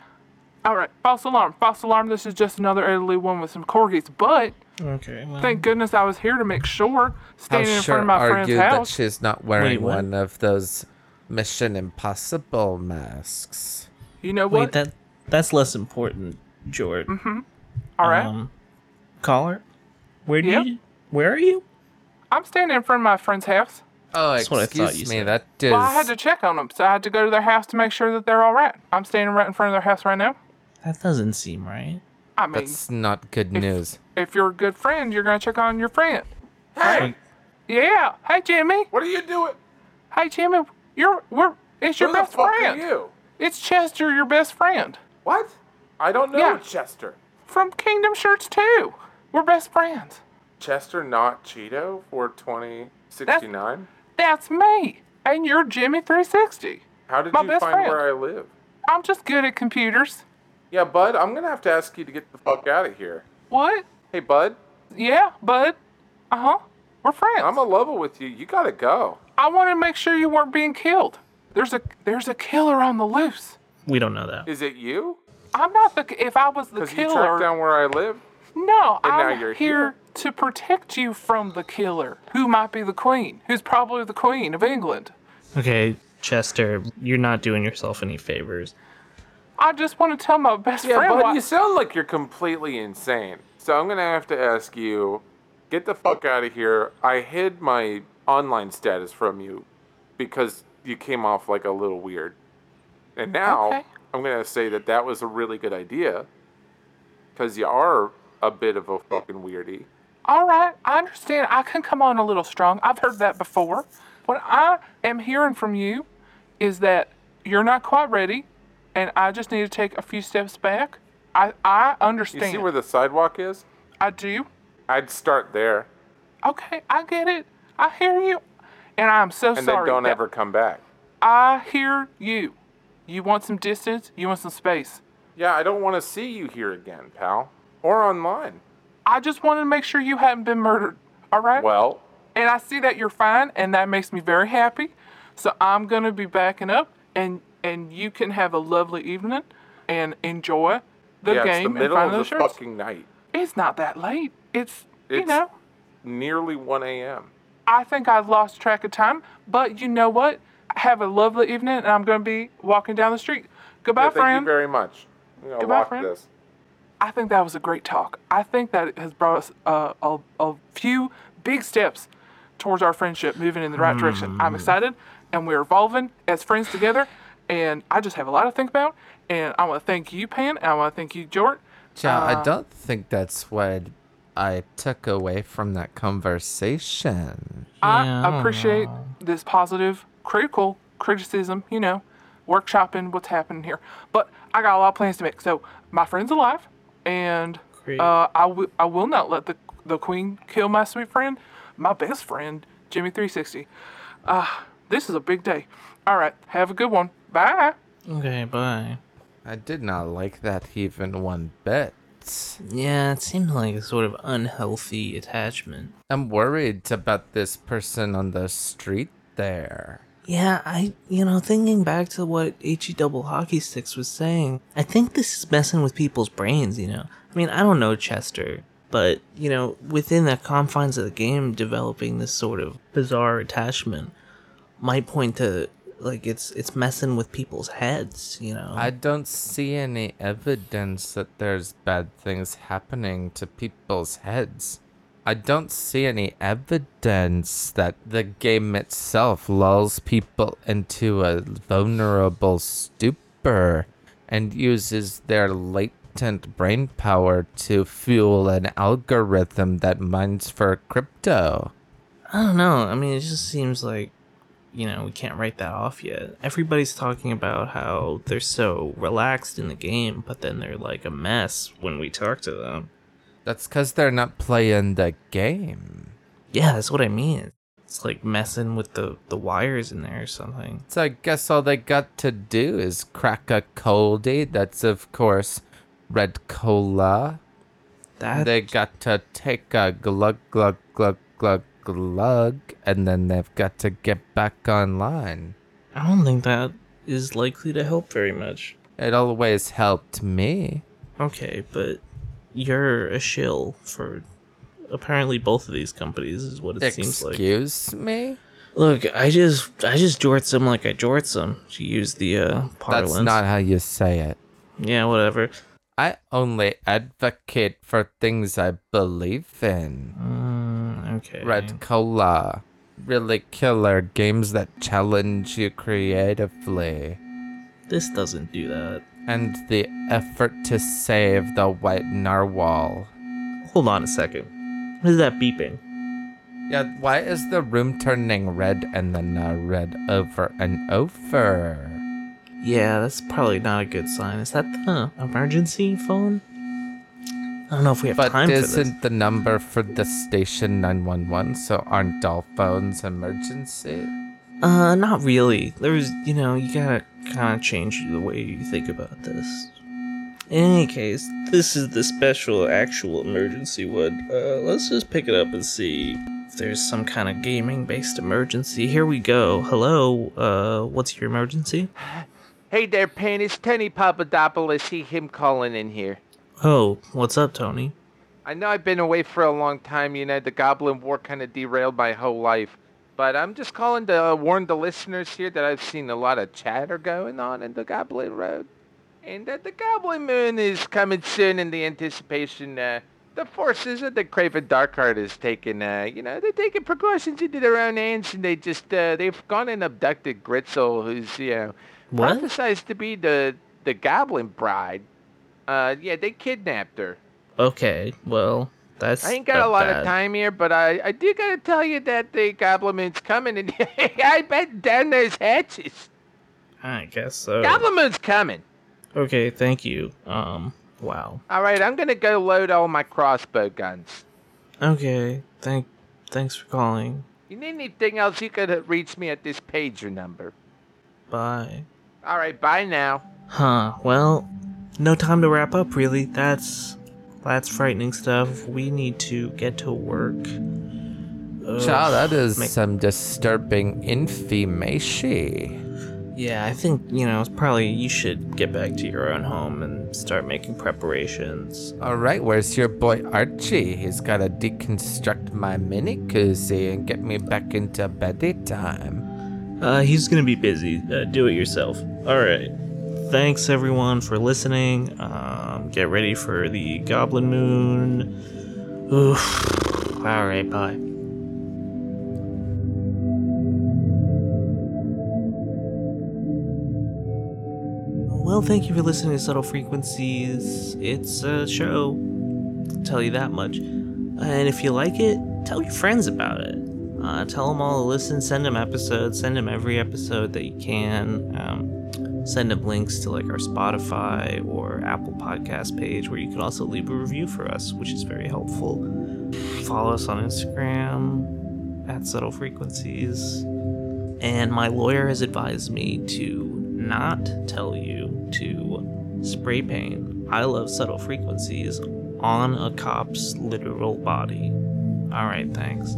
All right, false alarm, false alarm. This is just another elderly woman with some corgis, but Okay. Well, thank goodness I was here to make sure, How standing in sure front of my are friend's you that house. she's not wearing what? one of those Mission Impossible masks? You know what? wait, that that's less important, George. Mm-hmm. All right. Um, caller, where do Yep. you? Where are you? I'm standing in front of my friend's house. Oh, That's what I excuse thought you me. said. That is. Well, I had to check on them, so I had to go to their house to make sure that they're all right. I'm standing right in front of their house right now. That doesn't seem right. I mean, That's not good if- news. if you're a good friend, you're gonna check on your friend. Hey, Yeah. Hey, Jimmy. what are you doing? Hey, Jimmy. You're we're it's your Who the best fuck friend. are you? It's Chester, your best friend What? I don't know Yeah. Chester. from Kingdom Shirts 2. We're best friends. Chester not Cheeto for 2069? That's me. And you're Jimmy360. How did my you best find friend. where I live? I'm just good at computers. Yeah, Bud, I'm gonna have to ask you to get the fuck out of here. What? Hey, Bud, Yeah, bud. Uh huh. We're friends. I'm a level with you. You gotta go. I wanted to make sure you weren't being killed. There's a there's a killer on the loose. We don't know that. Is it you? I'm not the. If I was the Because you killer, tracked down where I live. No, and I'm you're here, here. to protect you from the killer, who might be the queen, who's probably the queen of England. Okay, Chester, you're not doing yourself any favors. I just want to tell my best Yeah, friend. Bud, why- you sound like you're completely insane. So I'm gonna have to ask you, get the fuck out of here. I hid my online status from you because you came off like a little weird. And now Okay. I'm gonna say that that was a really good idea because you are a bit of a fucking weirdie. All right, I understand. I can come on a little strong. I've heard that before. What I am hearing from you is that you're not quite ready, and I just need to take a few steps back. I I understand You understand. see where the sidewalk is? I do. I'd start there Okay, I get it. I hear you, and I'm so sorry. and sorry. then don't that- ever come back. I hear you. You want some distance. You want some space. Yeah, I don't want to see you here again, pal. Or online. I just wanted to make sure you hadn't been murdered. All right. Well, and I see that you're fine, and that makes me very happy. So I'm gonna be backing up, and and you can have a lovely evening and enjoy the yeah, it's game the and middle find of the shirts. fucking night. It's not that late. It's, you know. Nearly 1 a.m. I think I've lost track of time, but you know what? Have a lovely evening, and I'm gonna be walking down the street. Goodbye, Yeah, thank friend. you very much. Goodbye, friend. this. I think that was a great talk. I think that has brought us uh, a, a few big steps towards our friendship moving in the right direction. I'm excited, and we're evolving as friends together. And I just have a lot to think about. And I want to thank you, Pan. And I want to thank you, Jort. Yeah, Uh, I don't think that's what I took away from that conversation. I I don't appreciate this positive, critical criticism, you know, workshopping what's happening here. But I got a lot of plans to make. So my friend's alive, and Great. uh, I, w- I will not let the, the queen kill my sweet friend, my best friend, Jimmy360. Uh, this is a big day. All right, have a good one. Bye. Okay, bye. I did not like that even one bit. Yeah, it seemed like a sort of unhealthy attachment. I'm worried about this person on the street there. Yeah, I, you know, thinking back to what HE Double Hockey Sticks was saying, I think this is messing with people's brains, you know? I mean, I don't know Chester, but, you know, within the confines of the game, developing this sort of bizarre attachment might point to, like, it's it's messing with people's heads, you know? I don't see any evidence that there's bad things happening to people's heads. I don't see any evidence that the game itself lulls people into a vulnerable stupor and uses their latent brain power to fuel an algorithm that mines for crypto. I don't know. I mean, it just seems like, you know, we can't write that off yet. Everybody's talking about how they're so relaxed in the game, but then they're like a mess when we talk to them. That's because they're not playing the game. Yeah, that's what I mean. It's like messing with the, the wires in there or something. So I guess all they got to do is crack a coldie. That's of course red cola. That They got to take a glug glug glug glug glug, and then they've got to get back online. I don't think that is likely to help very much. It always helped me. Okay, but you're a shill for apparently both of these companies is what it seems like. Excuse me. Look, I just I just jorts them like I jorts them. To use the uh parlance. That's not how you say it. Yeah, whatever. I only advocate for things I believe in. Mm, okay. Red Cola. Really killer games that challenge you creatively. This doesn't do that. And the effort to save the white narwhal. Hold on a second. What is that beeping? Yeah, why is the room turning red and then uh, red over and over? Yeah, that's probably not a good sign. Is that the emergency phone? I don't know if we have But time for this. isn't the number for the station 911? So aren't all phones emergency? Uh, not really. There's, you know, you gotta kind of change the way you think about this. In any case, this is the special actual emergency one. Uh, let's just pick it up and see if there's some kind of gaming based emergency. Here we go. Hello, uh, what's your emergency? Hey there, Pan. It's Tony Papadopoulos. See him calling in here. Oh, what's up, Tony? I know I've been away for a long time. You know, the Goblin War kind of derailed my whole life. But I'm just calling to warn the listeners here that I've seen a lot of chatter going on in the Goblin Road. And that the Goblin Moon is coming soon in the anticipation. Uh, the forces of the Craven Darkheart is taking, uh, you know, they're taking precautions into their own hands. And they just, uh, they've gone and abducted Gritzel, who's, you know, What? prophesized to be the, the Goblin Bride. Uh, yeah, they kidnapped her. Okay, well, that's. I ain't got a lot bad. of time here, but I, I do gotta tell you that the Goblin Moon's coming, and I bet down those hatches. I guess so. Goblin Moon's coming. Okay, thank you. Um, wow. All right, I'm gonna go load all my crossbow guns. Okay, thank, thanks for calling. You need anything else, you could reach me at this pager number. Bye. All right, bye now. Huh. Well, no time to wrap up, really. That's that's frightening stuff. We need to get to work. Ugh. Child, that is Make- some disturbing information. Yeah, I think you know. It's probably you should get back to your own home and start making preparations. All right, where's your boy Archie? He's got to deconstruct my mini koozie and get me back into beddy time. Uh, he's gonna be busy. Uh, do it yourself. All right. Thanks everyone for listening. Um, get ready for the Goblin Moon. Oof. All right. Bye. Well, thank you for listening to Subtle Frequencies. It's a show, I'll tell you that much. And if you like it, tell your friends about it. Uh, tell them all to listen, send them episodes, send them every episode that you can. Um, send up links to like our Spotify or Apple Podcast page where you can also leave a review for us, which is very helpful. Follow us on Instagram at Subtle Frequencies. And my lawyer has advised me to not tell you to spray paint I love subtle frequencies on a cop's literal body. Alright, thanks.